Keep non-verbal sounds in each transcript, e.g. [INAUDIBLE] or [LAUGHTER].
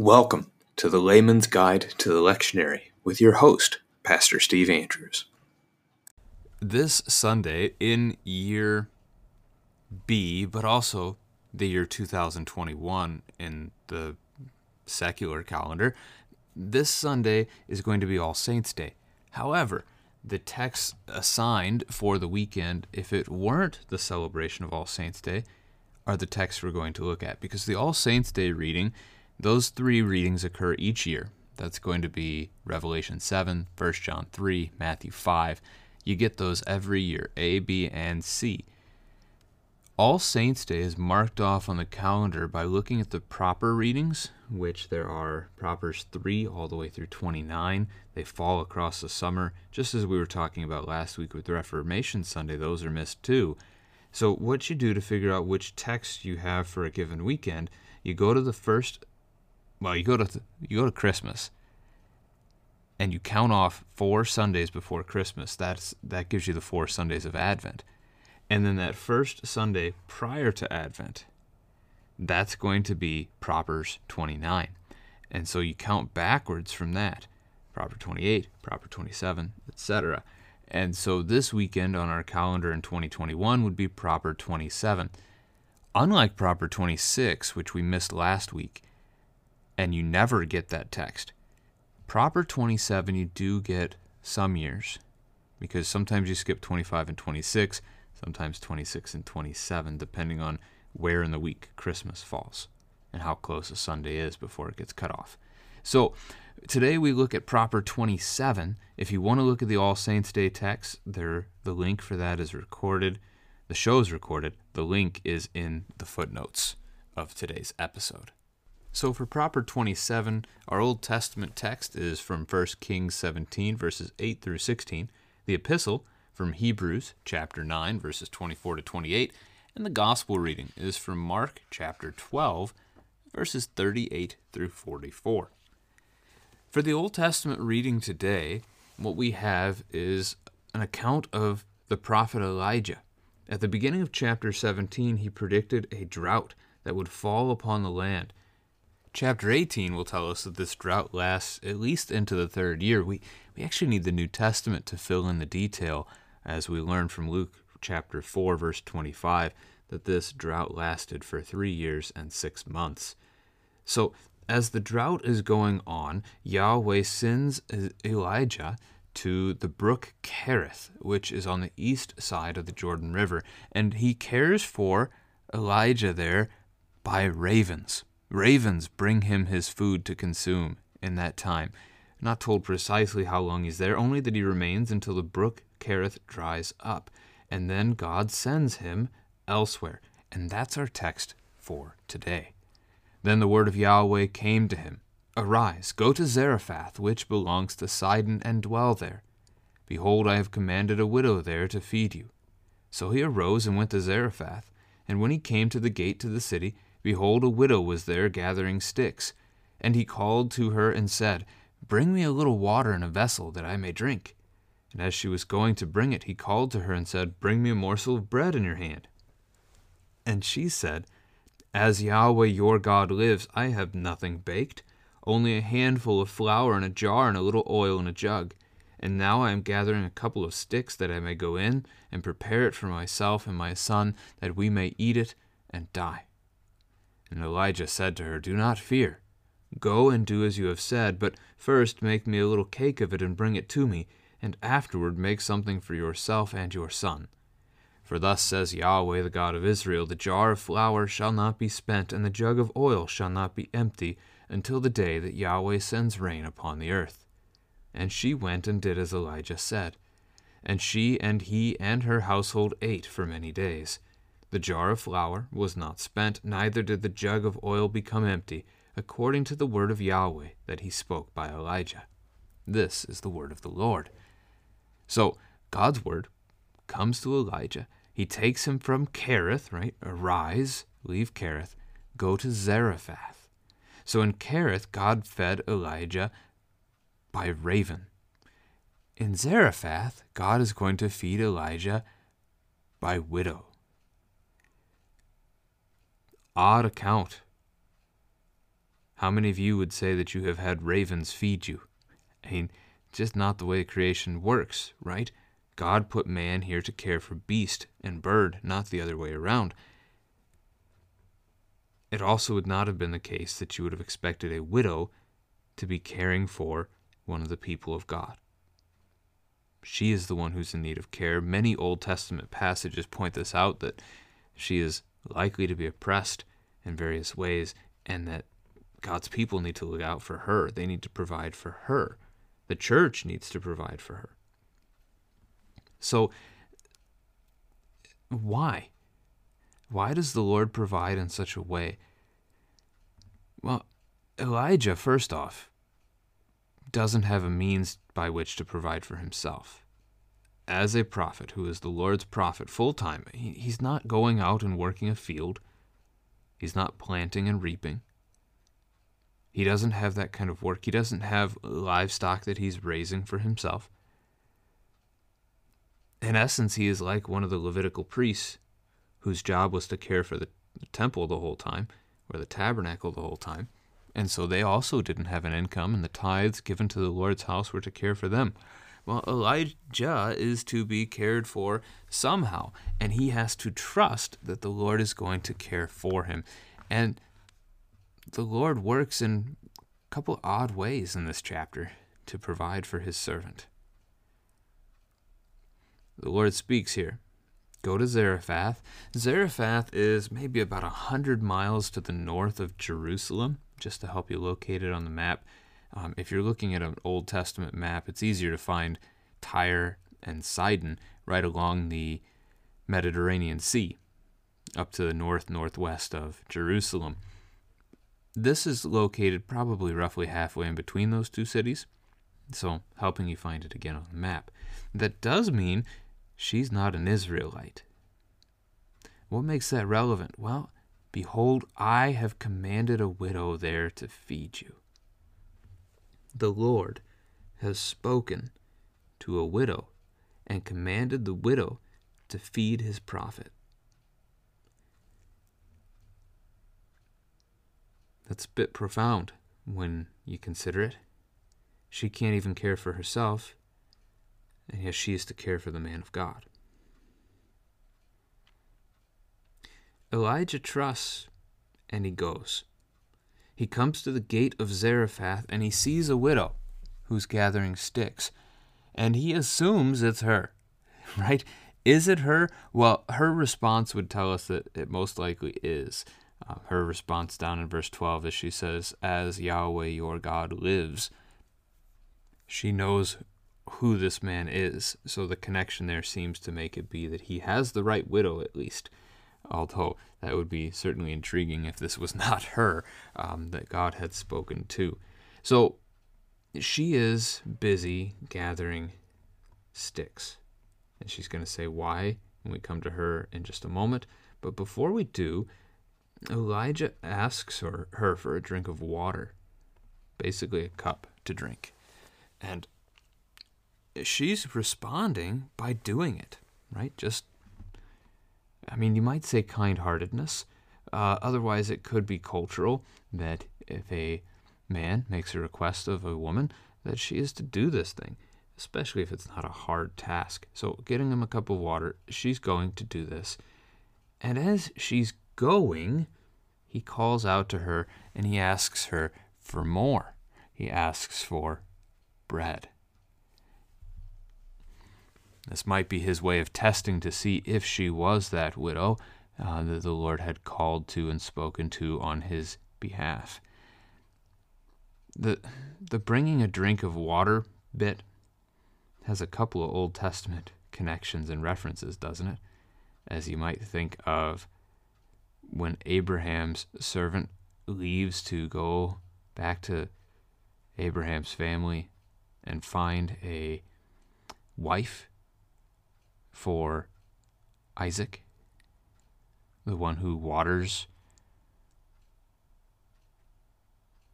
Welcome to the Layman's Guide to the Lectionary with your host, Pastor Steve Andrews. This Sunday in year B, but also the year 2021 in the secular calendar, this Sunday is going to be All Saints' Day. However, the texts assigned for the weekend, if it weren't the celebration of All Saints' Day, are the texts we're going to look at because the All Saints' Day reading those three readings occur each year. That's going to be Revelation 7, 1 John 3, Matthew 5. You get those every year A, B, and C. All Saints' Day is marked off on the calendar by looking at the proper readings, which there are propers 3 all the way through 29. They fall across the summer, just as we were talking about last week with Reformation Sunday, those are missed too. So, what you do to figure out which text you have for a given weekend, you go to the first well, you go to you go to Christmas, and you count off four Sundays before Christmas. That's that gives you the four Sundays of Advent, and then that first Sunday prior to Advent, that's going to be Propers 29, and so you count backwards from that, Proper 28, Proper 27, etc. And so this weekend on our calendar in 2021 would be Proper 27. Unlike Proper 26, which we missed last week, and you never get that text. Proper 27, you do get some years because sometimes you skip 25 and 26, sometimes 26 and 27, depending on where in the week Christmas falls and how close a Sunday is before it gets cut off. So today we look at proper 27. If you want to look at the All Saints Day text, there the link for that is recorded. The show is recorded. The link is in the footnotes of today's episode. So for proper 27, our Old Testament text is from 1 Kings 17, verses 8 through 16, the epistle from Hebrews chapter 9, verses 24 to 28, and the gospel reading is from Mark chapter 12, verses 38 through 44. For the Old Testament reading today, what we have is an account of the prophet Elijah. At the beginning of chapter 17, he predicted a drought that would fall upon the land Chapter 18 will tell us that this drought lasts at least into the third year. We, we actually need the New Testament to fill in the detail, as we learn from Luke chapter 4, verse 25, that this drought lasted for three years and six months. So, as the drought is going on, Yahweh sends Elijah to the brook Kerith, which is on the east side of the Jordan River, and he cares for Elijah there by ravens. Ravens bring him his food to consume in that time. Not told precisely how long he's there, only that he remains until the brook Kerith dries up. And then God sends him elsewhere. And that's our text for today. Then the word of Yahweh came to him Arise, go to Zarephath, which belongs to Sidon, and dwell there. Behold, I have commanded a widow there to feed you. So he arose and went to Zarephath. And when he came to the gate to the city, behold, a widow was there gathering sticks. And he called to her and said, Bring me a little water in a vessel, that I may drink. And as she was going to bring it, he called to her and said, Bring me a morsel of bread in your hand. And she said, As Yahweh your God lives, I have nothing baked, only a handful of flour in a jar and a little oil in a jug. And now I am gathering a couple of sticks that I may go in and prepare it for myself and my son, that we may eat it and die. And Elijah said to her, Do not fear. Go and do as you have said, but first make me a little cake of it and bring it to me, and afterward make something for yourself and your son. For thus says Yahweh, the God of Israel The jar of flour shall not be spent, and the jug of oil shall not be empty, until the day that Yahweh sends rain upon the earth. And she went and did as Elijah said. And she and he and her household ate for many days. The jar of flour was not spent, neither did the jug of oil become empty, according to the word of Yahweh that he spoke by Elijah. This is the word of the Lord. So, God's word comes to Elijah. He takes him from Kerith, right? Arise, leave Kerith, go to Zarephath. So in Kerith, God fed Elijah by raven. In Zarephath, God is going to feed Elijah by widow odd account. How many of you would say that you have had ravens feed you? I mean, just not the way creation works, right? God put man here to care for beast and bird, not the other way around. It also would not have been the case that you would have expected a widow to be caring for one of the people of God. She is the one who's in need of care. Many Old Testament passages point this out that she is likely to be oppressed in various ways and that God's people need to look out for her. They need to provide for her. The church needs to provide for her. So, why? Why does the Lord provide in such a way? Well, Elijah, first off, doesn't have a means by which to provide for himself. As a prophet who is the Lord's prophet full time, he's not going out and working a field, he's not planting and reaping. He doesn't have that kind of work. He doesn't have livestock that he's raising for himself. In essence, he is like one of the Levitical priests whose job was to care for the, temple the whole time, or the tabernacle the whole time. And so they also didn't have an income, and the tithes given to the Lord's house were to care for them. Well, Elijah is to be cared for somehow, and he has to trust that the Lord is going to care for him. And the Lord works in a couple odd ways in this chapter to provide for his servant. The Lord speaks here. Go to Zarephath. Zarephath is maybe about a hundred miles to the north of Jerusalem, just to help you locate it on the map. Um, if you're looking at an Old Testament map, it's easier to find Tyre and Sidon right along the Mediterranean Sea, up to the north northwest of Jerusalem. This is located probably roughly halfway in between those two cities, so helping you find it again on the map. That does mean she's not an Israelite. What makes that relevant? Well, behold, I have commanded a widow there to feed you. The Lord has spoken to a widow and commanded the widow to feed his prophet. That's a bit profound when you consider it. She can't even care for herself, and yet she is to care for the man of God. Elijah trusts and he goes. He comes to the gate of Zarephath and he sees a widow who's gathering sticks, and he assumes it's her, [LAUGHS] right? Is it her? Well, her response would tell us that it most likely is. Uh, her response down in verse 12 is she says, As Yahweh your God lives. She knows who this man is, so the connection there seems to make it be that he has the right widow at least. Although that would be certainly intriguing if this was [LAUGHS] not her um, that God had spoken to. So she is busy gathering sticks. And she's going to say why when we come to her in just a moment. But before we do, Elijah asks her, her for a drink of water, basically a cup to drink. And she's responding by doing it, right? Just, I mean, you might say kind heartedness. Uh, otherwise, it could be cultural that if a man makes a request of a woman, that she is to do this thing, especially if it's not a hard task. So, getting him a cup of water, she's going to do this. And as she's going, he calls out to her and he asks her for more. He asks for bread. This might be his way of testing to see if she was that widow uh, that the Lord had called to and spoken to on his behalf. The, the bringing a drink of water bit has a couple of Old Testament connections and references, doesn't it? As you might think of when Abraham's servant leaves to go back to Abraham's family and find a wife for Isaac, the one who waters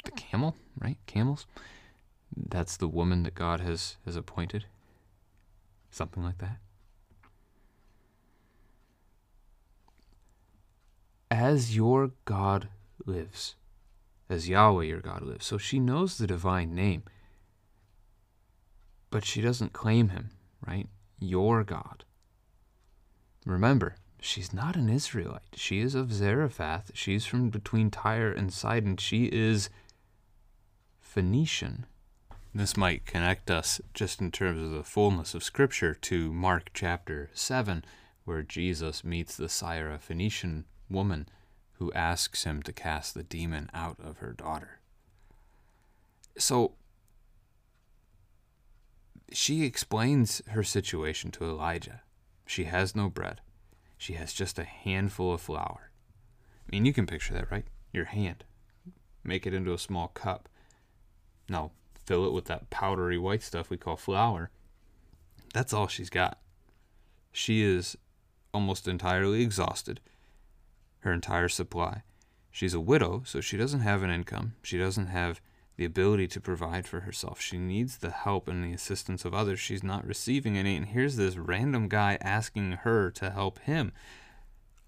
the hmm. camel, right? Camels. That's the woman that God has, has appointed. Something like that. as your God lives. as Yahweh your God lives. So she knows the divine name, but she doesn't claim him, right? Your God. Remember, she's not an Israelite. She is of Zarephath. She's from between Tyre and Sidon. She is Phoenician. This might connect us, just in terms of the fullness of Scripture, to Mark chapter 7, where Jesus meets the Syrophoenician woman who asks him to cast the demon out of her daughter. So she explains her situation to Elijah. She has no bread. She has just a handful of flour. I mean, you can picture that, right? Your hand. Make it into a small cup. Now, fill it with that powdery white stuff we call flour. That's all she's got. She is almost entirely exhausted her entire supply. She's a widow, so she doesn't have an income. She doesn't have the ability to provide for herself. She needs the help and the assistance of others. She's not receiving any. And here's this random guy asking her to help him.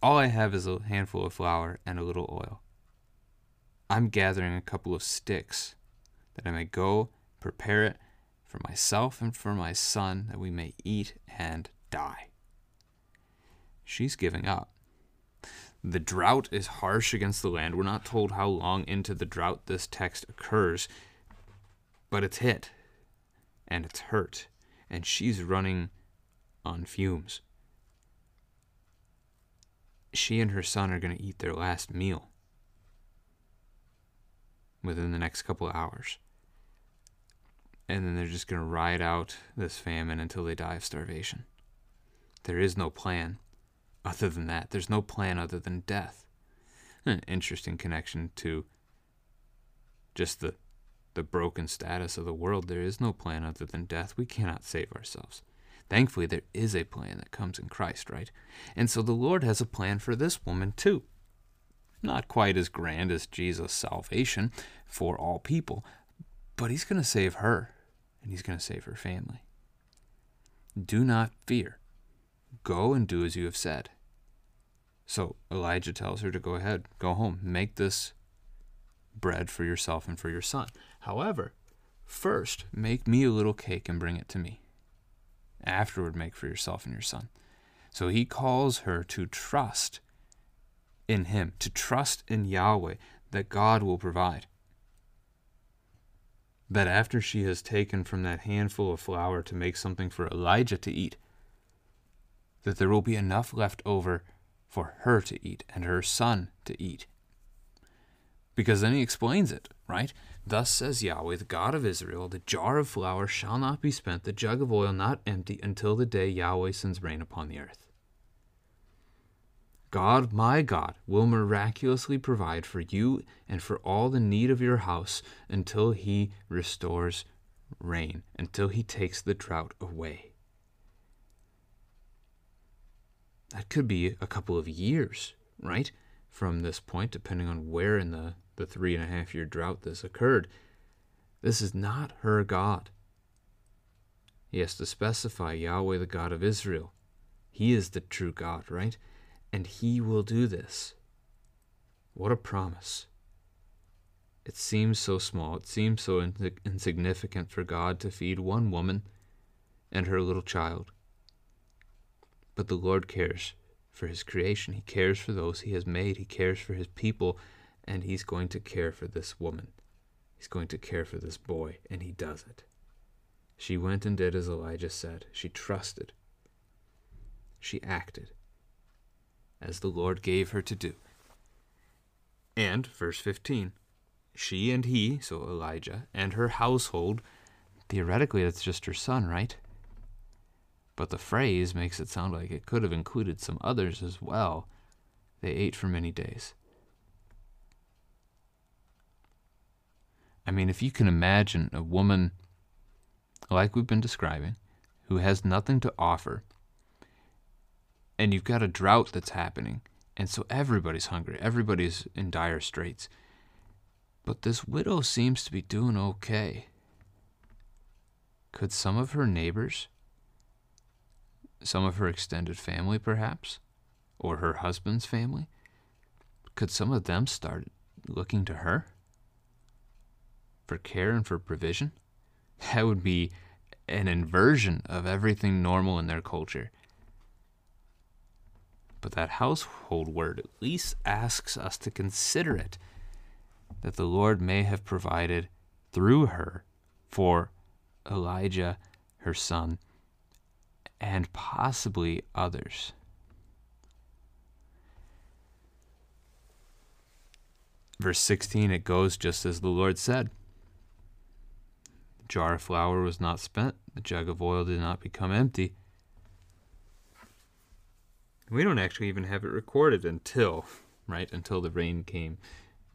All I have is a handful of flour and a little oil. I'm gathering a couple of sticks that I may go prepare it for myself and for my son that we may eat and die. She's giving up. The drought is harsh against the land. We're not told how long into the drought this text occurs, but it's hit and it's hurt, and she's running on fumes. She and her son are going to eat their last meal within the next couple of hours. And then they're just going to ride out this famine until they die of starvation. There is no plan other than that. There's no plan other than death. An interesting connection to just the the broken status of the world. There is no plan other than death. We cannot save ourselves. Thankfully, there is a plan that comes in Christ, right? And so the Lord has a plan for this woman too. Not quite as grand as Jesus' salvation for all people, but He's going to save her, and He's going to save her family. Do not fear. Go and do as you have said. So Elijah tells her to go ahead, go home, make this bread for yourself and for your son. However, first make me a little cake and bring it to me. Afterward, make for yourself and your son. So he calls her to trust in him, to trust in Yahweh that God will provide. That after she has taken from that handful of flour to make something for Elijah to eat, that there will be enough left over for her to eat and her son to eat. Because then he explains it, right? Thus says Yahweh, the God of Israel, the jar of flour shall not be spent, the jug of oil not empty, until the day Yahweh sends rain upon the earth. God, my God, will miraculously provide for you and for all the need of your house until he restores rain, until he takes the drought away. That could be a couple of years, right? From this point, depending on where in the, the three and a half year drought this occurred. This is not her God. He has to specify Yahweh, the God of Israel. He is the true God, right? And He will do this. What a promise. It seems so small, it seems so insignificant for God to feed one woman and her little child. But the Lord cares for his creation. He cares for those he has made. He cares for his people. And he's going to care for this woman. He's going to care for this boy. And he does it. She went and did as Elijah said. She trusted. She acted as the Lord gave her to do. And, verse 15, she and he, so Elijah, and her household, theoretically, that's just her son, right? But the phrase makes it sound like it could have included some others as well. They ate for many days. I mean, if you can imagine a woman like we've been describing, who has nothing to offer, and you've got a drought that's happening, and so everybody's hungry, everybody's in dire straits. But this widow seems to be doing okay. Could some of her neighbors some of her extended family, perhaps, or her husband's family? Could some of them start looking to her? for care and for provision, that would be an inversion of everything normal in their culture. But that household word at least asks us to consider it that the Lord may have provided through her for Elijah, her son, and possibly others. Verse 16, it goes just as the Lord said. The jar of flour was not spent, the jug of oil did not become empty. We don't actually even have it recorded until, right, until the rain came,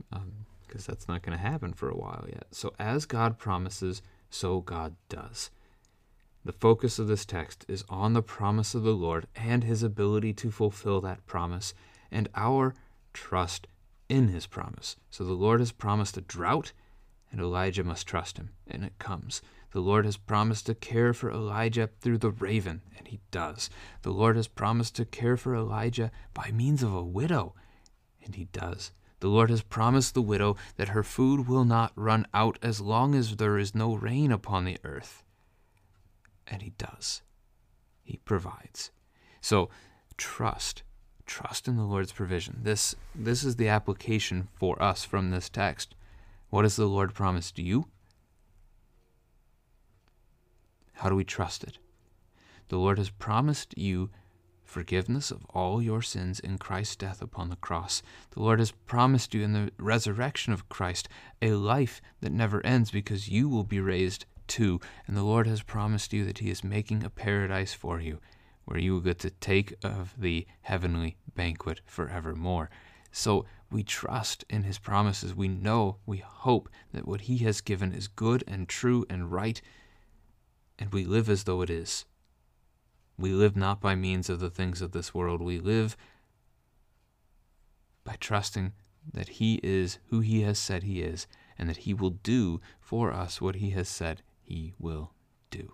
because um, that's not going to happen for a while yet. So, as God promises, so God does. The focus of this text is on the promise of the Lord and his ability to fulfill that promise and our trust in his promise. So the Lord has promised a drought, and Elijah must trust him, and it comes. The Lord has promised to care for Elijah through the raven, and he does. The Lord has promised to care for Elijah by means of a widow, and he does. The Lord has promised the widow that her food will not run out as long as there is no rain upon the earth. And he does. He provides. So trust trust in the Lord's provision. This this is the application for us from this text. What has the Lord promised you? How do we trust it? The Lord has promised you forgiveness of all your sins in Christ's death upon the cross. The Lord has promised you in the resurrection of Christ a life that never ends because you will be raised too. And the Lord has promised you that He is making a paradise for you where you will get to take of the heavenly banquet forevermore. So we trust in his promises. We know, we hope that what he has given is good and true and right, and we live as though it is. We live not by means of the things of this world. We live by trusting that he is who he has said he is, and that he will do for us what he has said he will do.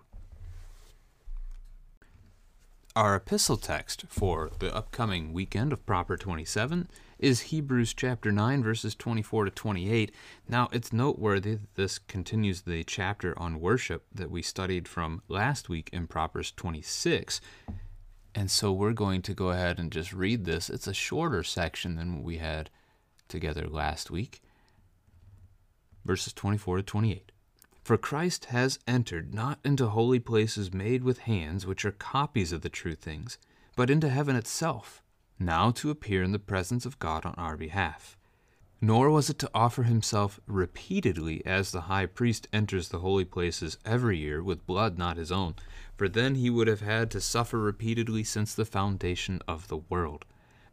Our epistle text for the upcoming weekend of Proper 27 is Hebrews chapter 9, verses 24 to 28. Now, it's noteworthy that this continues the chapter on worship that we studied from last week in Propers 26. And so we're going to go ahead and just read this. It's a shorter section than what we had together last week. Verses 24 to 28. For Christ has entered not into holy places made with hands, which are copies of the true things, but into heaven itself, now to appear in the presence of God on our behalf. Nor was it to offer himself repeatedly as the high priest enters the holy places every year with blood not his own, for then he would have had to suffer repeatedly since the foundation of the world.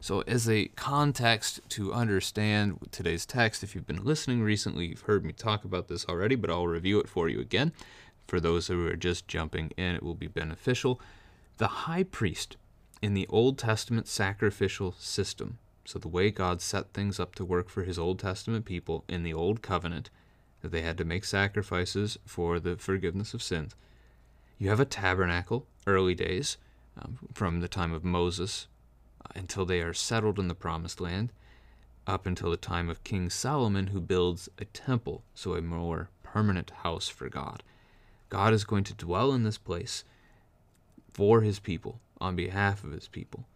So, as a context to understand today's text, if you've been listening recently, you've heard me talk about this already, but I'll review it for you again. For those who are just jumping in, it will be beneficial. The high priest in the Old Testament sacrificial system, so the way God set things up to work for his Old Testament people in the Old Covenant, that they had to make sacrifices for the forgiveness of sins. You have a tabernacle, early days, um, from the time of Moses until they are settled in the promised land, up until the time of King Solomon, who builds a temple, so a more permanent house for God. God is going to dwell in this place for his people, on behalf of his people.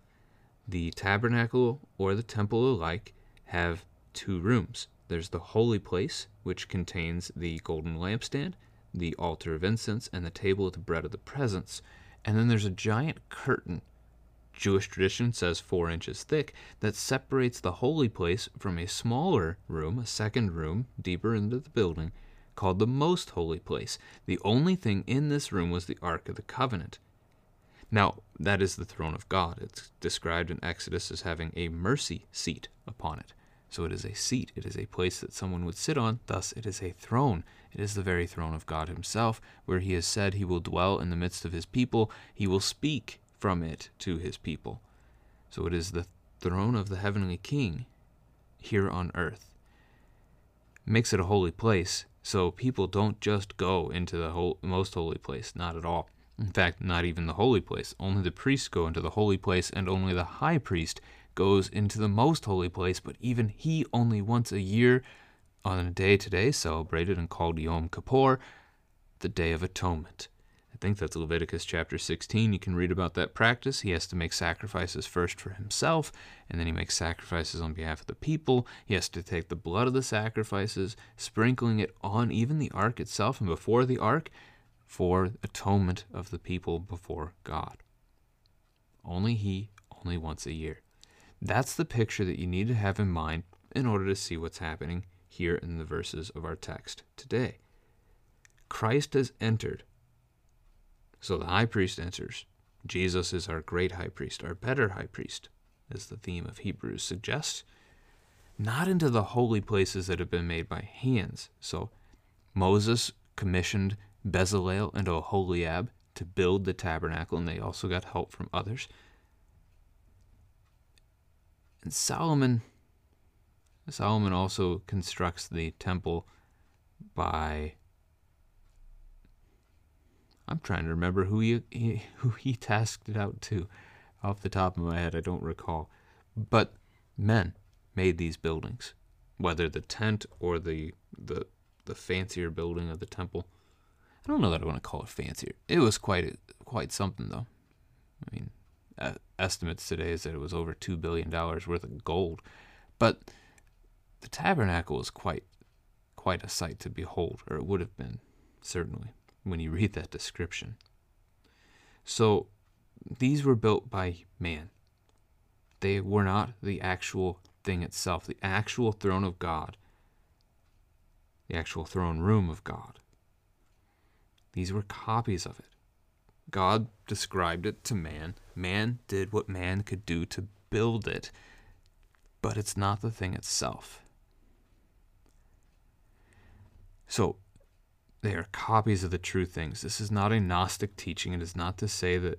The tabernacle or the temple alike have two rooms. There's the holy place, which contains the golden lampstand, the altar of incense, and the table with the bread of the presence. And then there's a giant curtain Jewish tradition says four inches thick, that separates the holy place from a smaller room, a second room, deeper into the building, called the most holy place. The only thing in this room was the Ark of the Covenant. Now, that is the throne of God. It's described in Exodus as having a mercy seat upon it. So it is a seat, it is a place that someone would sit on, thus, it is a throne. It is the very throne of God Himself, where He has said He will dwell in the midst of His people, He will speak from it to his people. So it is the throne of the heavenly king here on earth. Makes it a holy place, so people don't just go into the whole, most holy place, not at all. In fact, not even the holy place. Only the priests go into the holy place, and only the high priest goes into the most holy place, but even he only once a year on a day today celebrated and called Yom Kippur, the Day of Atonement. Think that's Leviticus chapter 16. You can read about that practice. He has to make sacrifices first for himself, and then he makes sacrifices on behalf of the people. He has to take the blood of the sacrifices, sprinkling it on even the ark itself and before the ark for atonement of the people before God. Only he, only once a year. That's the picture that you need to have in mind in order to see what's happening here in the verses of our text today. Christ has entered. So the high priest answers Jesus is our great high priest, our better high priest, as the theme of Hebrews suggests. Not into the holy places that have been made by hands. So Moses commissioned Bezalel and Oholiab to build the tabernacle, and they also got help from others. And Solomon Solomon also constructs the temple by I'm trying to remember who he, he, who he tasked it out to. Off the top of my head, I don't recall. But men made these buildings, whether the tent or the the the fancier building of the temple. I don't know that I want to call it fancier. It was quite quite something though. I mean, uh, estimates today is that it was over two billion dollars worth of gold, but the tabernacle was quite quite a sight to behold, or it would have been certainly when you read that description. So these were built by man. They were not the actual thing itself, the actual throne of God, the actual throne room of God. These were copies of it. God described it to man. Man did what man could do to build it, but it's not the thing itself. So they are copies of the true things. This is not a Gnostic teaching. It is not to say that,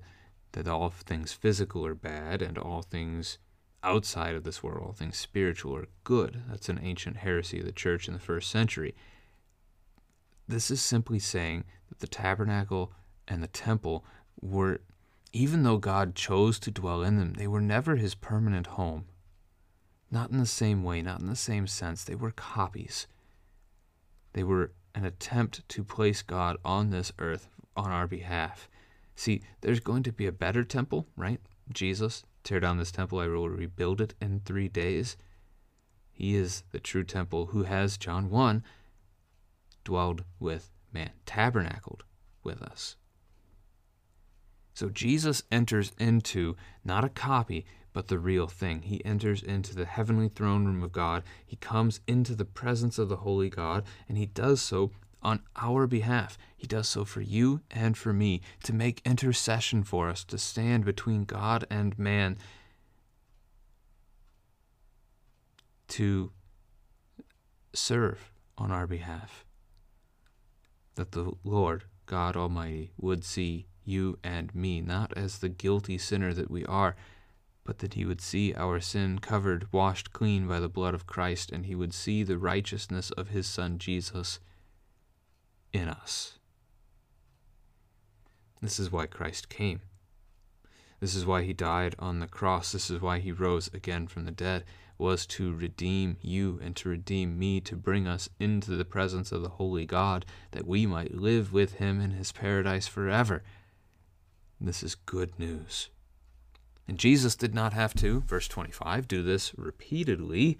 that all things physical are bad and all things outside of this world, all things spiritual are good. That's an ancient heresy of the church in the first century. This is simply saying that the tabernacle and the temple were, even though God chose to dwell in them, they were never his permanent home. Not in the same way, not in the same sense. They were copies. They were an attempt to place God on this earth on our behalf. See, there's going to be a better temple, right? Jesus, tear down this temple, I will rebuild it in three days. He is the true temple who has, John 1, dwelled with man, tabernacled with us. So Jesus enters into not a copy, but the real thing. He enters into the heavenly throne room of God. He comes into the presence of the holy God, and he does so on our behalf. He does so for you and for me to make intercession for us, to stand between God and man, to serve on our behalf. That the Lord God Almighty would see you and me not as the guilty sinner that we are but that he would see our sin covered, washed clean by the blood of Christ, and he would see the righteousness of his Son Jesus in us. This is why Christ came. This is why he died on the cross. This is why he rose again from the dead, was to redeem you and to redeem me, to bring us into the presence of the holy God, that we might live with him in his paradise forever. This is good news. And Jesus did not have to, verse 25, do this repeatedly.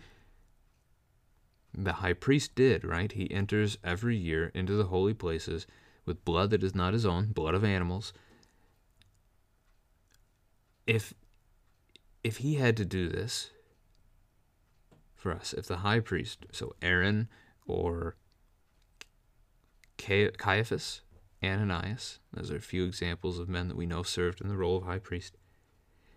The high priest did, right? He enters every year into the holy places with blood that is not his own, blood of animals. If if he had to do this for us, if the high priest, so Aaron or Caiaphas, Ananias, those are a few examples of men that we know served in the role of high priest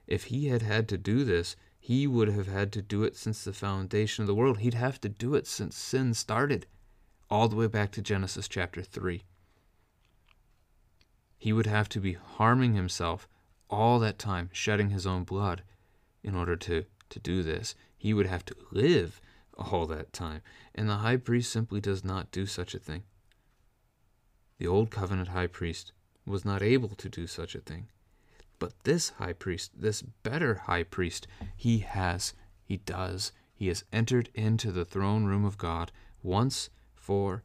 if he had had to do this, he would have had to do it since the foundation of the world. He'd have to do it since sin started, all the way back to Genesis chapter 3. He would have to be harming himself all that time shedding his own blood in order to, to do this. He would have to live all that time. And the high priest simply does not do such a thing. The old covenant high priest was not able to do such a thing. But this high priest, this better high priest, he has, he does, he has entered into the throne room of God once for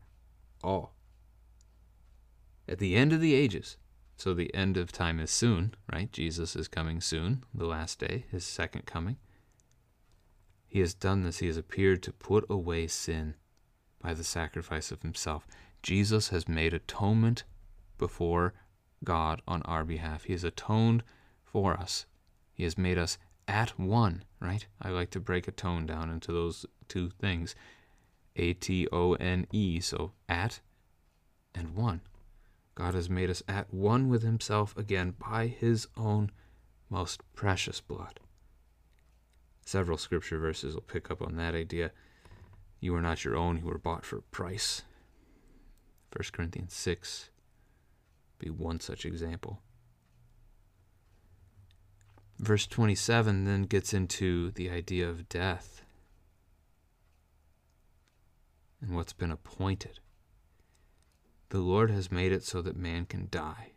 all. At the end of the ages, so the end of time is soon, right? Jesus is coming soon, the last day, his second coming. He has done this. He has appeared to put away sin by the sacrifice of himself. Jesus has made atonement before God on our behalf. He has atoned for us. He has made us at one, right? I like to break atone down into those two things A T O N E. So at and one. God has made us at one with Himself again by His own most precious blood. Several scripture verses will pick up on that idea. You are not your own, you were bought for a price. 1 Corinthians 6 be one such example. Verse 27 then gets into the idea of death and what's been appointed. The Lord has made it so that man can die.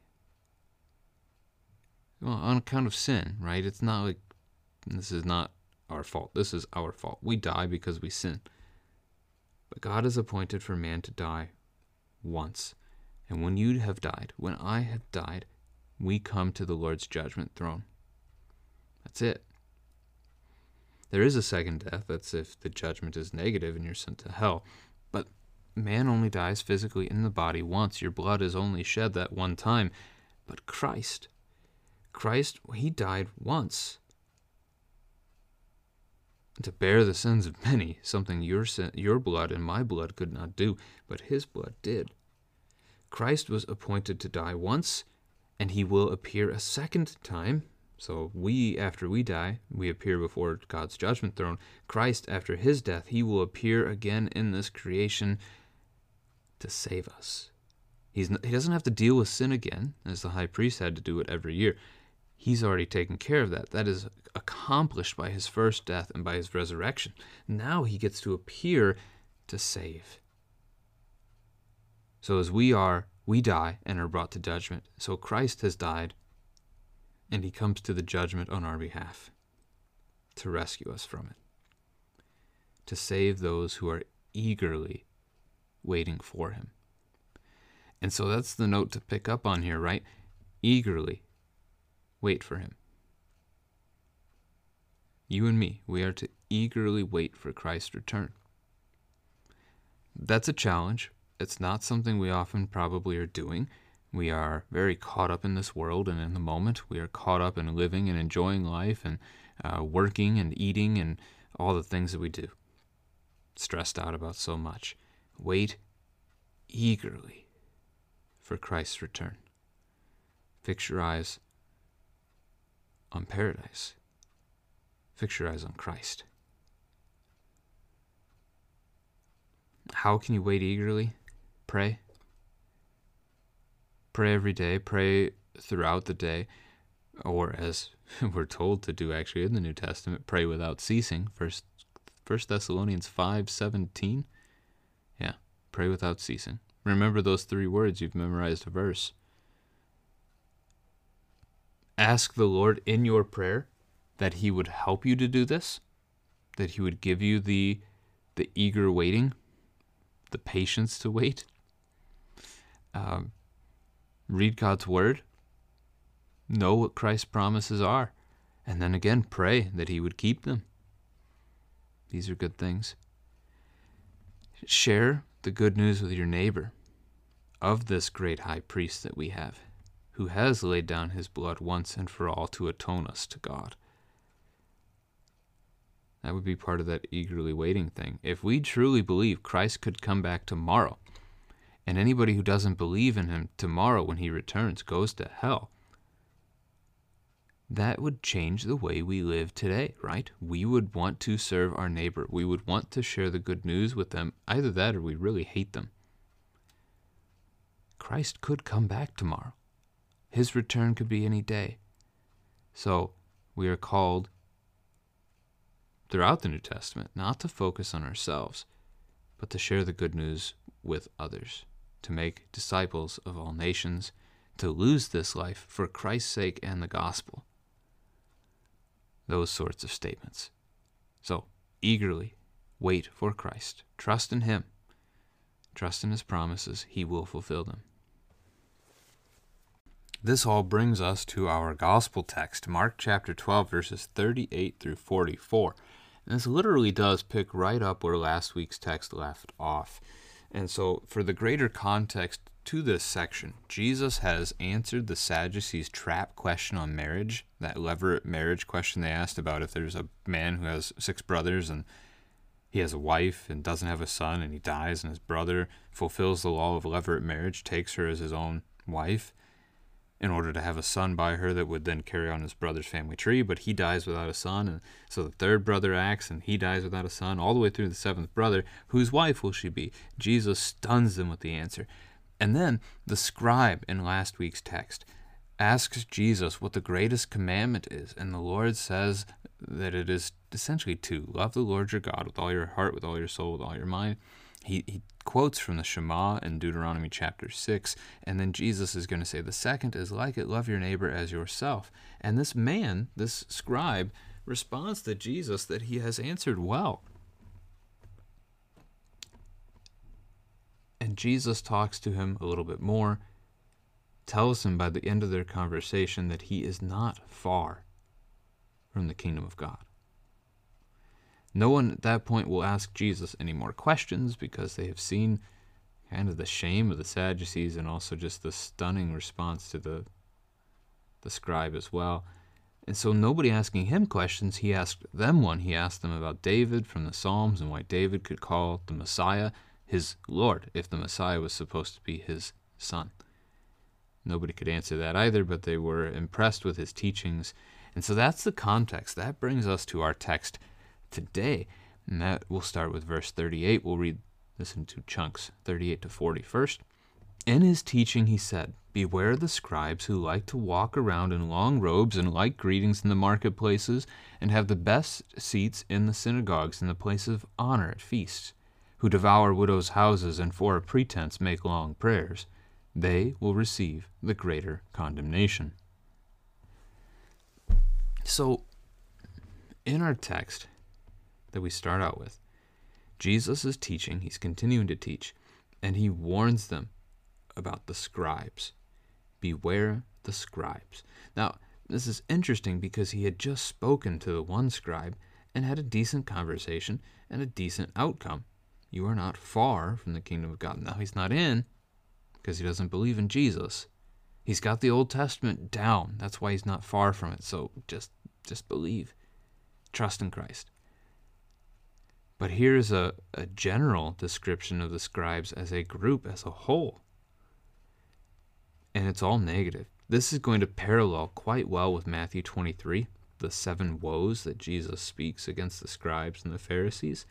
Well, on account of sin, right? It's not like this is not our fault. This is our fault. We die because we sin. But God has appointed for man to die once. And when you have died, when I have died, we come to the Lord's judgment throne. That's it. There is a second death. That's if the judgment is negative and you're sent to hell. But man only dies physically in the body once. Your blood is only shed that one time. But Christ, Christ, he died once to bear the sins of many, something your sin, your blood and my blood could not do, but his blood did. Christ was appointed to die once, and he will appear a second time. So we, after we die, we appear before God's judgment throne. Christ, after his death, he will appear again in this creation to save us. He's, he doesn't have to deal with sin again, as the high priest had to do it every year. He's already taken care of that. That is accomplished by his first death and by his resurrection. Now he gets to appear to save. So as we are, we die and are brought to judgment. So Christ has died, and he comes to the judgment on our behalf to rescue us from it, to save those who are eagerly waiting for him. And so that's the note to pick up on here, right? Eagerly wait for him. You and me, we are to eagerly wait for Christ's return. That's a challenge it's not something we often probably are doing. We are very caught up in this world and in the moment. We are caught up in living and enjoying life and uh, working and eating and all the things that we do. Stressed out about so much. Wait eagerly for Christ's return. Fix your eyes on paradise. Fix your eyes on Christ. How can you wait eagerly? Pray. Pray every day, pray throughout the day, or as [LAUGHS] we're told to do actually in the New Testament, pray without ceasing. First First Thessalonians five seventeen. Yeah, pray without ceasing. Remember those three words, you've memorized a verse. Ask the Lord in your prayer that He would help you to do this, that He would give you the the eager waiting, the patience to wait, um, read God's word, know what Christ's promises are, and then again pray that He would keep them. These are good things. Share the good news with your neighbor of this great high priest that we have, who has laid down his blood once and for all to atone us to God. That would be part of that eagerly waiting thing. If we truly believe Christ could come back tomorrow, and anybody who doesn't believe in him tomorrow when he returns goes to hell. That would change the way we live today, right? We would want to serve our neighbor. We would want to share the good news with them. Either that or we really hate them. Christ could come back tomorrow. His return could be any day. So we are called throughout the New Testament not to focus on ourselves, but to share the good news with others, to make disciples of all nations, to lose this life for Christ's sake and the gospel. Those sorts of statements. So, eagerly wait for Christ. Trust in Him. Trust in His promises. He will fulfill them. This all brings us to our gospel text, Mark chapter 12, verses 38 through 44. And this literally does pick right up where last week's text left off. And so, for the greater context to this section, Jesus has answered the Sadducees' trap question on marriage, that levirate marriage question they asked about if there's a man who has six brothers and he has a wife and doesn't have a son and he dies and his brother fulfills the law of levirate marriage, takes her as his own wife in order to have a son by her that would then carry on his brother's family tree, but he dies without a son, and so the third brother acts and he dies without a son, all the way through the seventh brother. Whose wife will she be? Jesus stuns them with the answer. And then the scribe in last week's text asks Jesus what the greatest commandment is, and the Lord says that it is essentially to love the Lord your God with all your heart, with all your soul, with all your mind. He, he quotes from the Shema in Deuteronomy chapter 6, and then Jesus is going to say, The second is like it, love your neighbor as yourself. And this man, this scribe, responds to Jesus that he has answered well. And Jesus talks to him a little bit more, tells him by the end of their conversation that he is not far from the kingdom of God. No one at that point will ask Jesus any more questions because they have seen kind of the shame of the Sadducees and also just the stunning response to the the scribe as well. And so nobody asking him questions, he asked them one. He asked them about David from the Psalms and why David could call the Messiah his Lord if the Messiah was supposed to be his son. Nobody could answer that either, but they were impressed with his teachings. And so that's the context. That brings us to our text today. And that we'll start with verse 38. We'll read this in two chunks 38 to 40 first. In his teaching, he said, Beware the scribes who like to walk around in long robes and like greetings in the marketplaces, and have the best seats in the synagogues and the place of honor at feasts, who devour widows' houses and for a pretense make long prayers. They will receive the greater condemnation. So, in our text, that we start out with. Jesus is teaching, he's continuing to teach, and he warns them about the scribes. Beware the scribes. Now, this is interesting because he had just spoken to the one scribe and had a decent conversation and a decent outcome. You are not far from the kingdom of God. Now, he's not in because he doesn't believe in Jesus. He's got the Old Testament down. That's why he's not far from it. So just just believe. Trust in Christ. But here's a, a general description of the scribes as a group, as a whole. And it's all negative. This is going to parallel quite well with Matthew 23, the seven woes that Jesus speaks against the scribes and the Pharisees.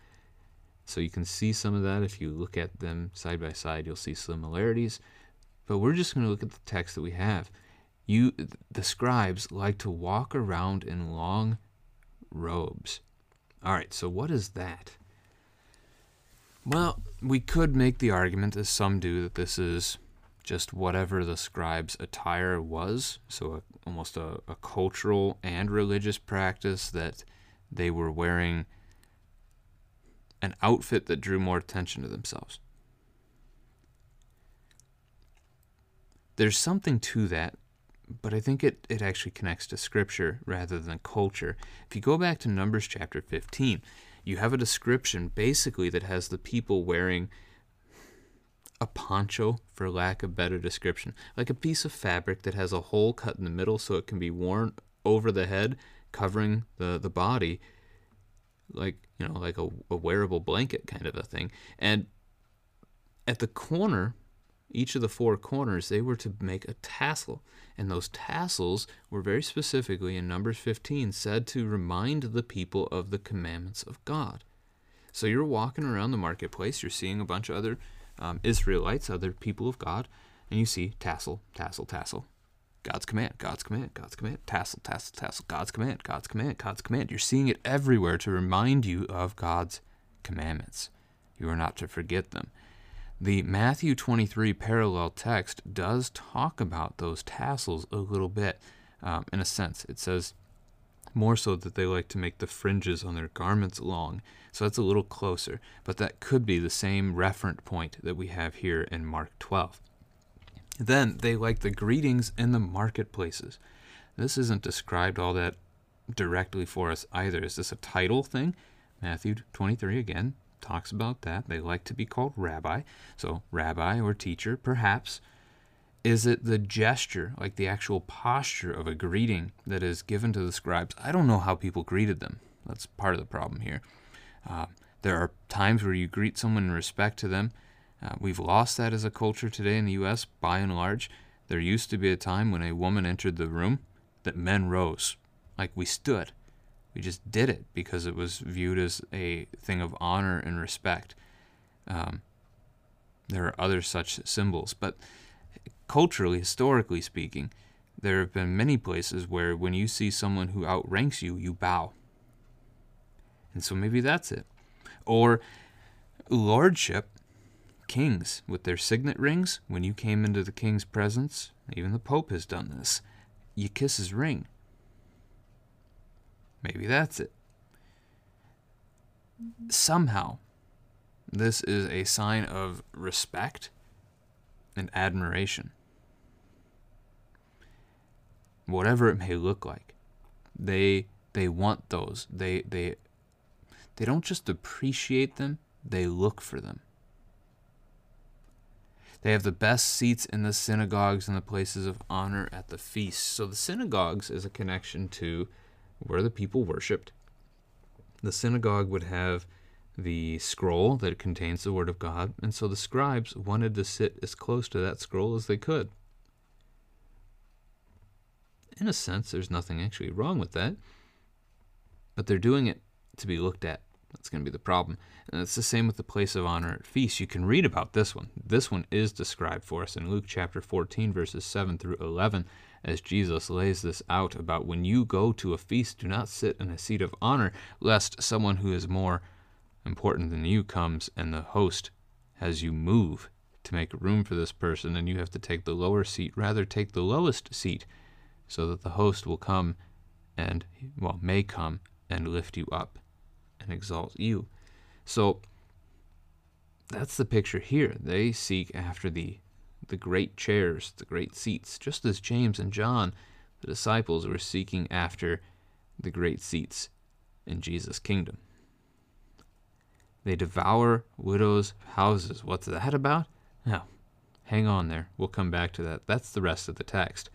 So you can see some of that if you look at them side by side, you'll see similarities. But we're just going to look at the text that we have. You the scribes like to walk around in long robes. All right, so what is that? Well, we could make the argument, as some do, that this is just whatever the scribe's attire was, so a, almost a, a cultural and religious practice that they were wearing an outfit that drew more attention to themselves. There's something to that, but I think it, it actually connects to scripture rather than culture. If you go back to Numbers chapter 15, you have a description basically that has the people wearing a poncho, for lack of better description, like a piece of fabric that has a hole cut in the middle so it can be worn over the head, covering the, the body, like you know, like a, a wearable blanket kind of a thing. And at the corner each of the four corners, they were to make a tassel. And those tassels were very specifically in Numbers 15 said to remind the people of the commandments of God. So you're walking around the marketplace, you're seeing a bunch of other um, Israelites, other people of God, and you see tassel, tassel, tassel. God's command, God's command, God's command, tassel, tassel, tassel, God's command, God's command, God's command. You're seeing it everywhere to remind you of God's commandments. You are not to forget them. The Matthew 23 parallel text does talk about those tassels a little bit, um, in a sense. It says, more so that they like to make the fringes on their garments long. So that's a little closer, but that could be the same referent point that we have here in Mark 12. Then they like the greetings in the marketplaces. This isn't described all that directly for us either. Is this a title thing? Matthew 23 again talks about that. They like to be called rabbi. So, rabbi or teacher, perhaps. Is it the gesture, like the actual posture of a greeting that is given to the scribes? I don't know how people greeted them. That's part of the problem here. Uh, there are times where you greet someone in respect to them. Uh, we've lost that as a culture today in the U.S. by and large. There used to be a time when a woman entered the room that men rose, like we stood. We just did it because it was viewed as a thing of honor and respect. Um, there are other such symbols, but culturally, historically speaking, there have been many places where when you see someone who outranks you, you bow. And so maybe that's it. Or lordship, kings with their signet rings, when you came into the king's presence, even the Pope has done this, you kiss his ring. Maybe that's it. Somehow, this is a sign of respect and admiration whatever it may look like. They they want those. They they they don't just appreciate them, they look for them. They have the best seats in the synagogues and the places of honor at the feasts. So the synagogues is a connection to where the people worshiped. The synagogue would have the scroll that contains the word of God, and so the scribes wanted to sit as close to that scroll as they could in a sense, there's nothing actually wrong with that. But they're doing it to be looked at. That's going to be the problem. And it's the same with the place of honor at feasts. You can read about this one. This one is described for us in Luke chapter 14, verses 7 through 11, as Jesus lays this out about when you go to a feast, do not sit in a seat of honor, lest someone who is more important than you comes and the host has you move to make room for this person, and you have to take the lower seat. Rather, take the lowest seat so that the host will come and, well, may come and lift you up and exalt you. So that's the picture here. They seek after the the great chairs, the great seats, just as James and John, the disciples, were seeking after the great seats in Jesus' kingdom. They devour widows' houses. What's that about? Now, hang on there. We'll come back to that. That's the rest of the text.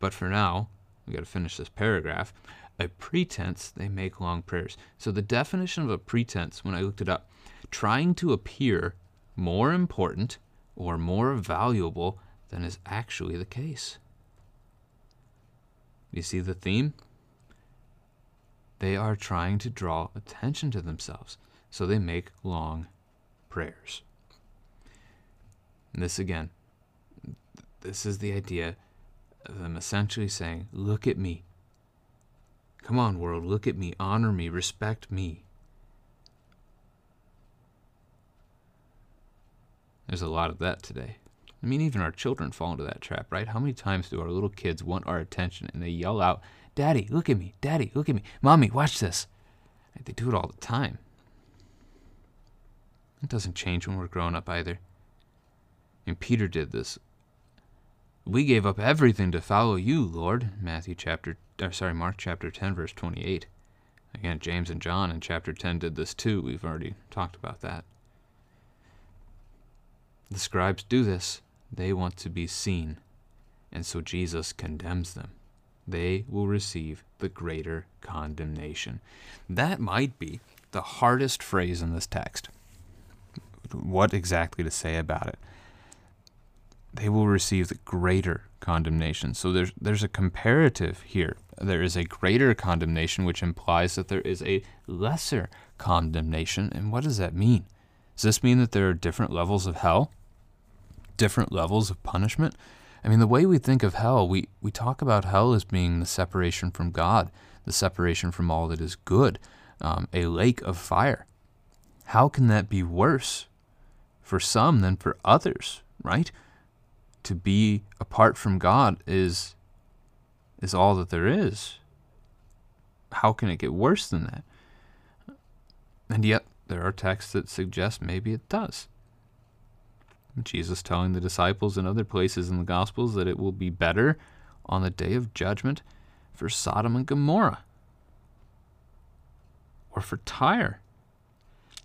But for now, we got to finish this paragraph. A pretense, they make long prayers. So the definition of a pretense, when I looked it up, trying to appear more important or more valuable than is actually the case. You see the theme? They are trying to draw attention to themselves, so they make long prayers. And this again, this is the idea of them essentially saying, Look at me. Come on, world, look at me, honor me, respect me. There's a lot of that today. I mean, even our children fall into that trap, right? How many times do our little kids want our attention and they yell out, Daddy, look at me, Daddy, look at me, Mommy, watch this? They do it all the time. It doesn't change when we're grown up either. And Peter did this we gave up everything to follow you, Lord. Matthew chapter, or sorry, Mark chapter 10, verse 28. Again, James and John in chapter 10 did this too. We've already talked about that. The scribes do this. They want to be seen. And so Jesus condemns them. They will receive the greater condemnation. That might be the hardest phrase in this text. What exactly to say about it? they will receive the greater condemnation. So there's there's a comparative here. There is a greater condemnation, which implies that there is a lesser condemnation. And what does that mean? Does this mean that there are different levels of hell? Different levels of punishment? I mean, the way we think of hell, we, we talk about hell as being the separation from God, the separation from all that is good, um, a lake of fire. How can that be worse for some than for others, right? To be apart from God is is all that there is. How can it get worse than that? And yet, there are texts that suggest maybe it does. Jesus telling the disciples in other places in the Gospels that it will be better on the day of judgment for Sodom and Gomorrah or for Tyre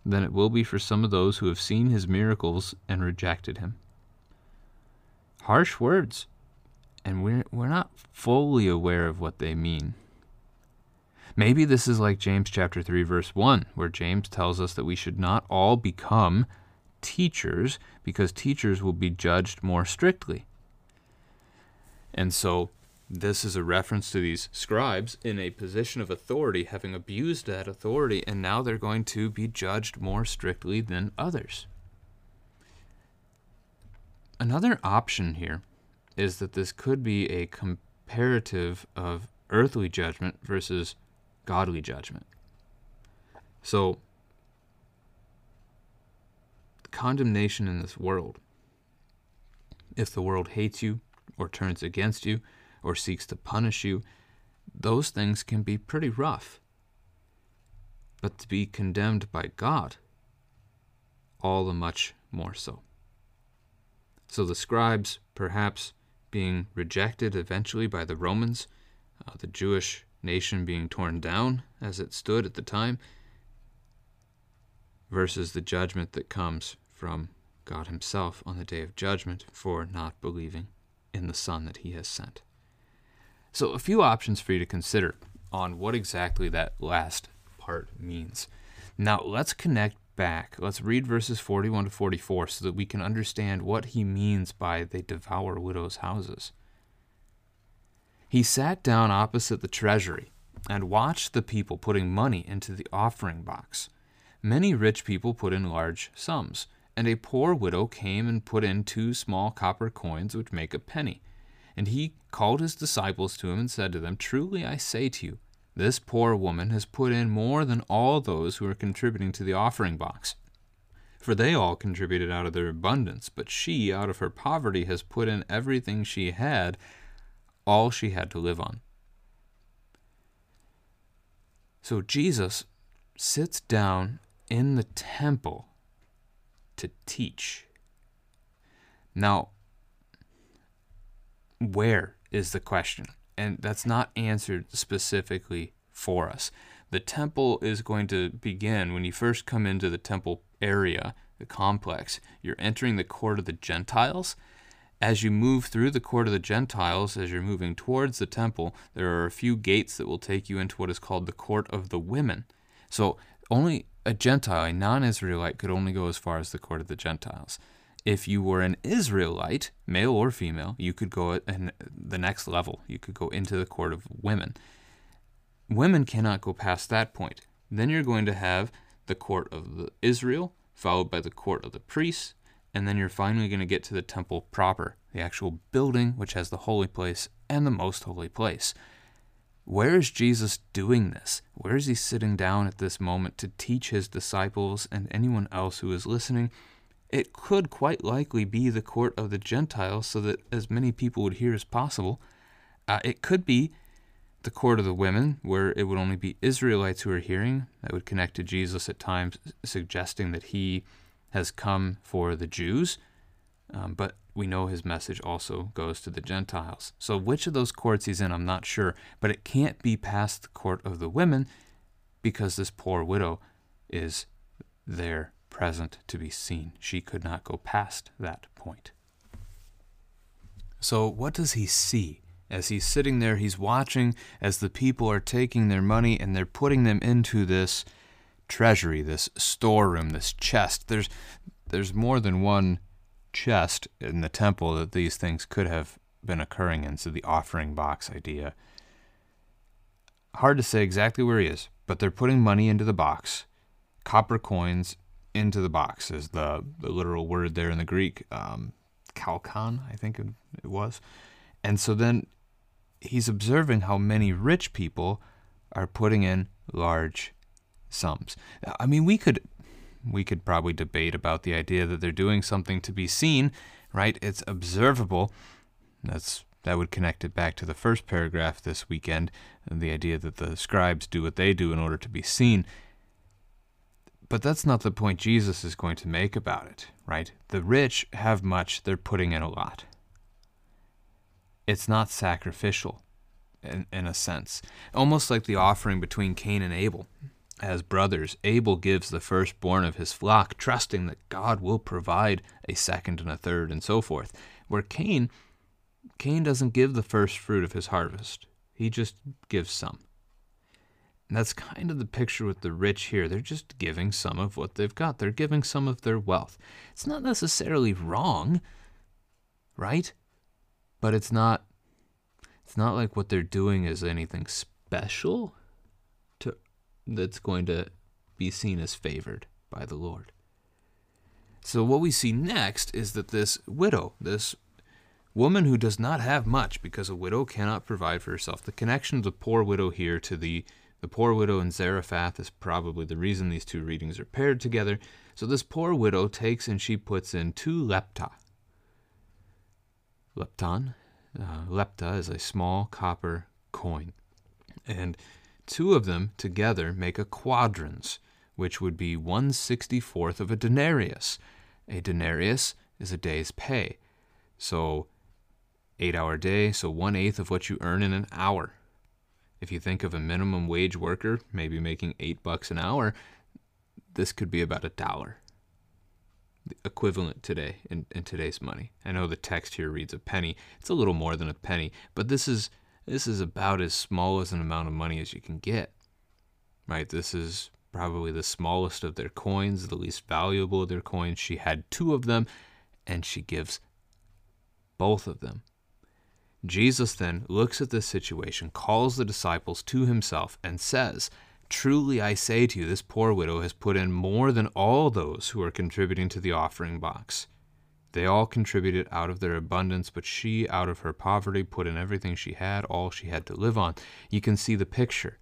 than it will be for some of those who have seen his miracles and rejected him. Harsh words, and we're, we're not fully aware of what they mean. Maybe this is like James chapter 3 verse 1 where James tells us that we should not all become teachers because teachers will be judged more strictly. And so this is a reference to these scribes in a position of authority having abused that authority and now they're going to be judged more strictly than others. Another option here is that this could be a comparative of earthly judgment versus godly judgment. So condemnation in this world. If the world hates you, or turns against you, or seeks to punish you, those things can be pretty rough. But to be condemned by God, all the much more so. So the scribes, perhaps being rejected eventually by the Romans, uh, the Jewish nation being torn down as it stood at the time, versus the judgment that comes from God Himself on the day of judgment for not believing in the Son that He has sent. So, a few options for you to consider on what exactly that last part means. Now, let's connect back. Let's read verses 41 to 44 so that we can understand what he means by they devour widows' houses. He sat down opposite the treasury and watched the people putting money into the offering box. Many rich people put in large sums, and a poor widow came and put in two small copper coins which make a penny. And he called his disciples to him and said to them, Truly I say to you, this poor woman has put in more than all those who are contributing to the offering box. For they all contributed out of their abundance, but she, out of her poverty, has put in everything she had, all she had to live on. So Jesus sits down in the temple to teach. Now, where is the question? And that's not answered specifically for us. The temple is going to begin when you first come into the temple area, the complex. You're entering the court of the Gentiles. As you move through the court of the Gentiles, as you're moving towards the temple, there are a few gates that will take you into what is called the court of the women. So only a Gentile, a non Israelite, could only go as far as the court of the Gentiles. If you were an Israelite, male or female, you could go in the next level. You could go into the court of women. Women cannot go past that point. Then you're going to have the court of the Israel, followed by the court of the priests, and then you're finally going to get to the temple proper, the actual building which has the holy place and the most holy place. Where is Jesus doing this? Where is he sitting down at this moment to teach his disciples and anyone else who is listening? It could quite likely be the court of the Gentiles so that as many people would hear as possible. Uh, it could be the court of the women, where it would only be Israelites who are hearing. That would connect to Jesus at times, suggesting that he has come for the Jews. Um, but we know his message also goes to the Gentiles. So, which of those courts he's in, I'm not sure, but it can't be past the court of the women because this poor widow is there present to be seen. She could not go past that point. So, what does he see? As he's sitting there, he's watching as the people are taking their money and they're putting them into this treasury, this storeroom, this chest. There's there's more than one chest in the temple that these things could have been occurring in. So the offering box idea. Hard to say exactly where he is, but they're putting money into the box. Copper coins into the box is the, the literal word there in the Greek. Um, I think it was. And so then he's observing how many rich people are putting in large sums. I mean, we could we could probably debate about the idea that they're doing something to be seen, right? It's observable. That's that would connect it back to the first paragraph this weekend, the idea that the scribes do what they do in order to be seen. But that's not the point Jesus is going to make about it, right? The rich have much, they're putting in a lot. It's not sacrificial, in, in a sense. Almost like the offering between Cain and Abel. As brothers, Abel gives the firstborn of his flock, trusting that God will provide a second and a third and so forth. Where Cain, Cain doesn't give the first fruit of his harvest. He just gives some. And that's kind of the picture with the rich here. They're just giving some of what they've got. They're giving some of their wealth. It's not necessarily wrong, right? But it's not it's not like what they're doing is anything special that's going to be seen as favored by the Lord. So what we see next is that this widow, this woman who does not have much because a widow cannot provide for herself. The connection of the poor widow here to the the poor widow in Zarephath is probably the reason these two readings are paired together. So this poor widow takes and she puts in two lepta. Lepton. Uh, lepta is a small copper coin. And two of them together make a quadrans, which would be one sixty fourth of a denarius. A denarius is a day's pay. So, eight hour day, so one eighth of what you earn in an hour. If you think of a minimum wage worker, maybe making eight bucks an hour, this could be about a dollar. Equivalent today in, in today's money. I know the text here reads a penny. It's a little more than a penny, but this is this is about as small as an amount of money as you can get. Right? This is probably the smallest of their coins, the least valuable of their coins. She had two of them, and she gives both of them Jesus then looks at this situation, calls the disciples to himself, and says, Truly I say to you, this poor widow has put in more than all those who are contributing to the offering box. They all contributed out of their abundance, but she, out of her poverty, put in everything she had, all she had to live on. You can see the picture,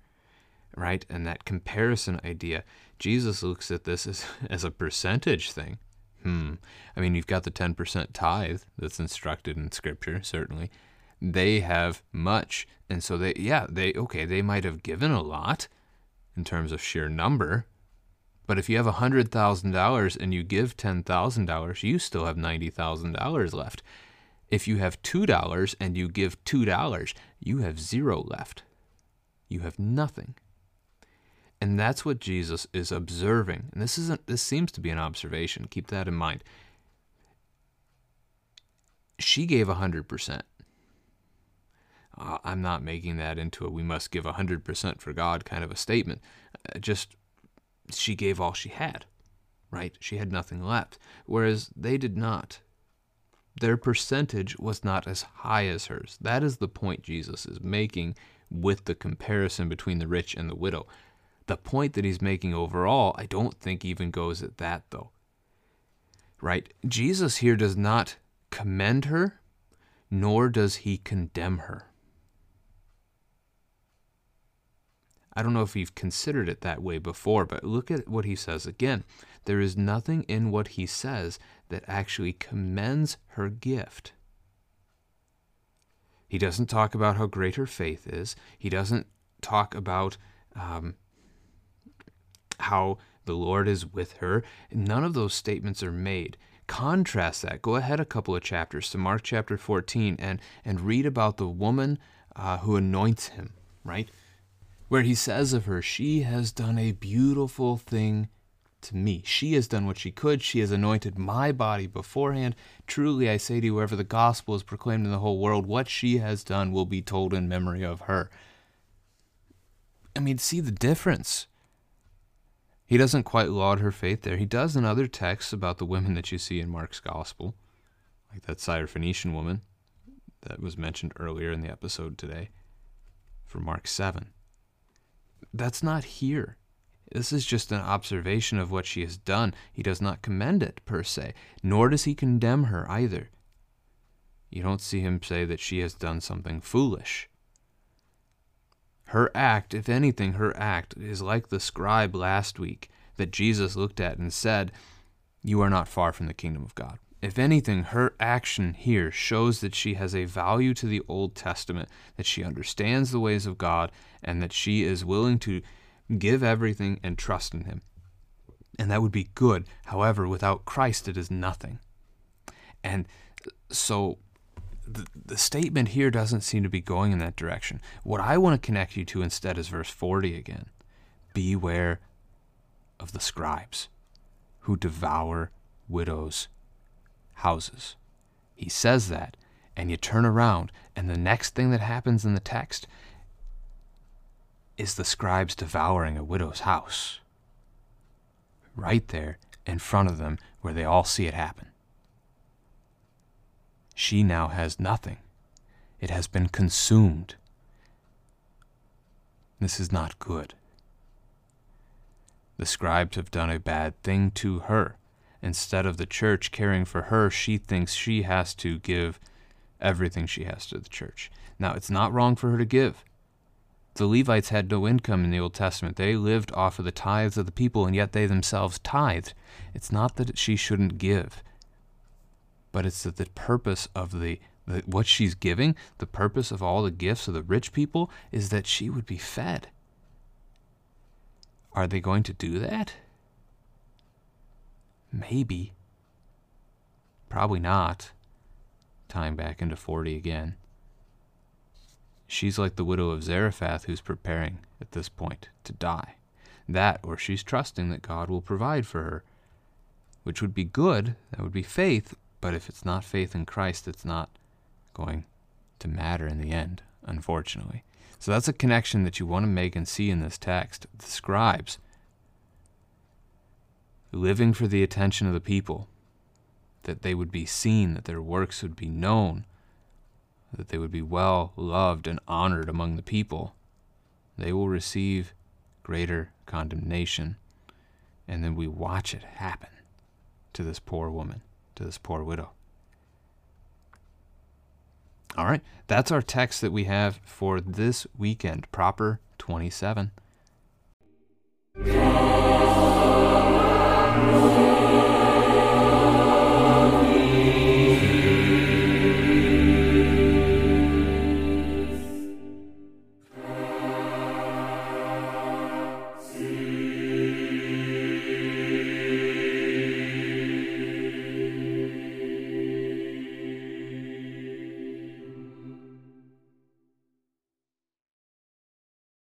right? And that comparison idea. Jesus looks at this as, [LAUGHS] as a percentage thing. Hmm. I mean, you've got the 10% tithe that's instructed in Scripture, certainly they have much. And so they, yeah, they, okay, they might have given a lot in terms of sheer number. But if you have $100,000 and you give $10,000, you still have $90,000 left. If you have $2 and you give $2, you have zero left. You have nothing. And that's what Jesus is observing. And this isn't this seems to be an observation. Keep that in mind. She gave 100% uh, I'm not making that into a we must give 100% for God kind of a statement. Uh, just she gave all she had, right? She had nothing left. Whereas they did not. Their percentage was not as high as hers. That is the point Jesus is making with the comparison between the rich and the widow. The point that he's making overall, I don't think even goes at that though. Right? Jesus here does not commend her, nor does he condemn her. I don't know if you've considered it that way before, but look at what he says again. There is nothing in what he says that actually commends her gift. He doesn't talk about how great her faith is. He doesn't talk about um, how the Lord is with her. None of those statements are made. Contrast that. Go ahead a couple of chapters to Mark chapter 14 and, and read about the woman uh, who anoints him, right? Where he says of her, She has done a beautiful thing to me. She has done what she could. She has anointed my body beforehand. Truly, I say to you, wherever the gospel is proclaimed in the whole world, what she has done will be told in memory of her. I mean, see the difference. He doesn't quite laud her faith there. He does in other texts about the women that you see in Mark's gospel, like that Syrophoenician woman that was mentioned earlier in the episode today from Mark 7. That's not here. This is just an observation of what she has done. He does not commend it, per se, nor does he condemn her either. You don't see him say that she has done something foolish. Her act, if anything, her act is like the scribe last week that Jesus looked at and said, You are not far from the kingdom of God. If anything, her action here shows that she has a value to the Old Testament, that she understands the ways of God, and that she is willing to give everything and trust in Him. And that would be good. However, without Christ, it is nothing. And so the, the statement here doesn't seem to be going in that direction. What I want to connect you to instead is verse 40 again. Beware of the scribes who devour widows' houses. He says that, and you turn around, and the next thing that happens in the text is the scribes devouring a widow's house. Right there in front of them, where they all see it happen she now has nothing. It has been consumed. This is not good. The scribes have done a bad thing to her. Instead of the church caring for her, she thinks she has to give everything she has to the church. Now, it's not wrong for her to give. The Levites had no income in the Old Testament. They lived off of the tithes of the people, and yet they themselves tithed. It's not that she shouldn't give but it's that the purpose of the, the what she's giving, the purpose of all the gifts of the rich people is that she would be fed. Are they going to do that? Maybe. Probably not. Time back into 40 again. She's like the widow of Zarephath who's preparing at this point to die. That, or she's trusting that God will provide for her, which would be good, that would be faith, but if it's not faith in Christ, it's not going to matter in the end, unfortunately. So that's a connection that you want to make and see in this text. The scribes living for the attention of the people, that they would be seen, that their works would be known, that they would be well loved and honored among the people, they will receive greater condemnation. And then we watch it happen to this poor woman to this poor widow. All right, that's our text that we have for this weekend, Proper 27. Lord.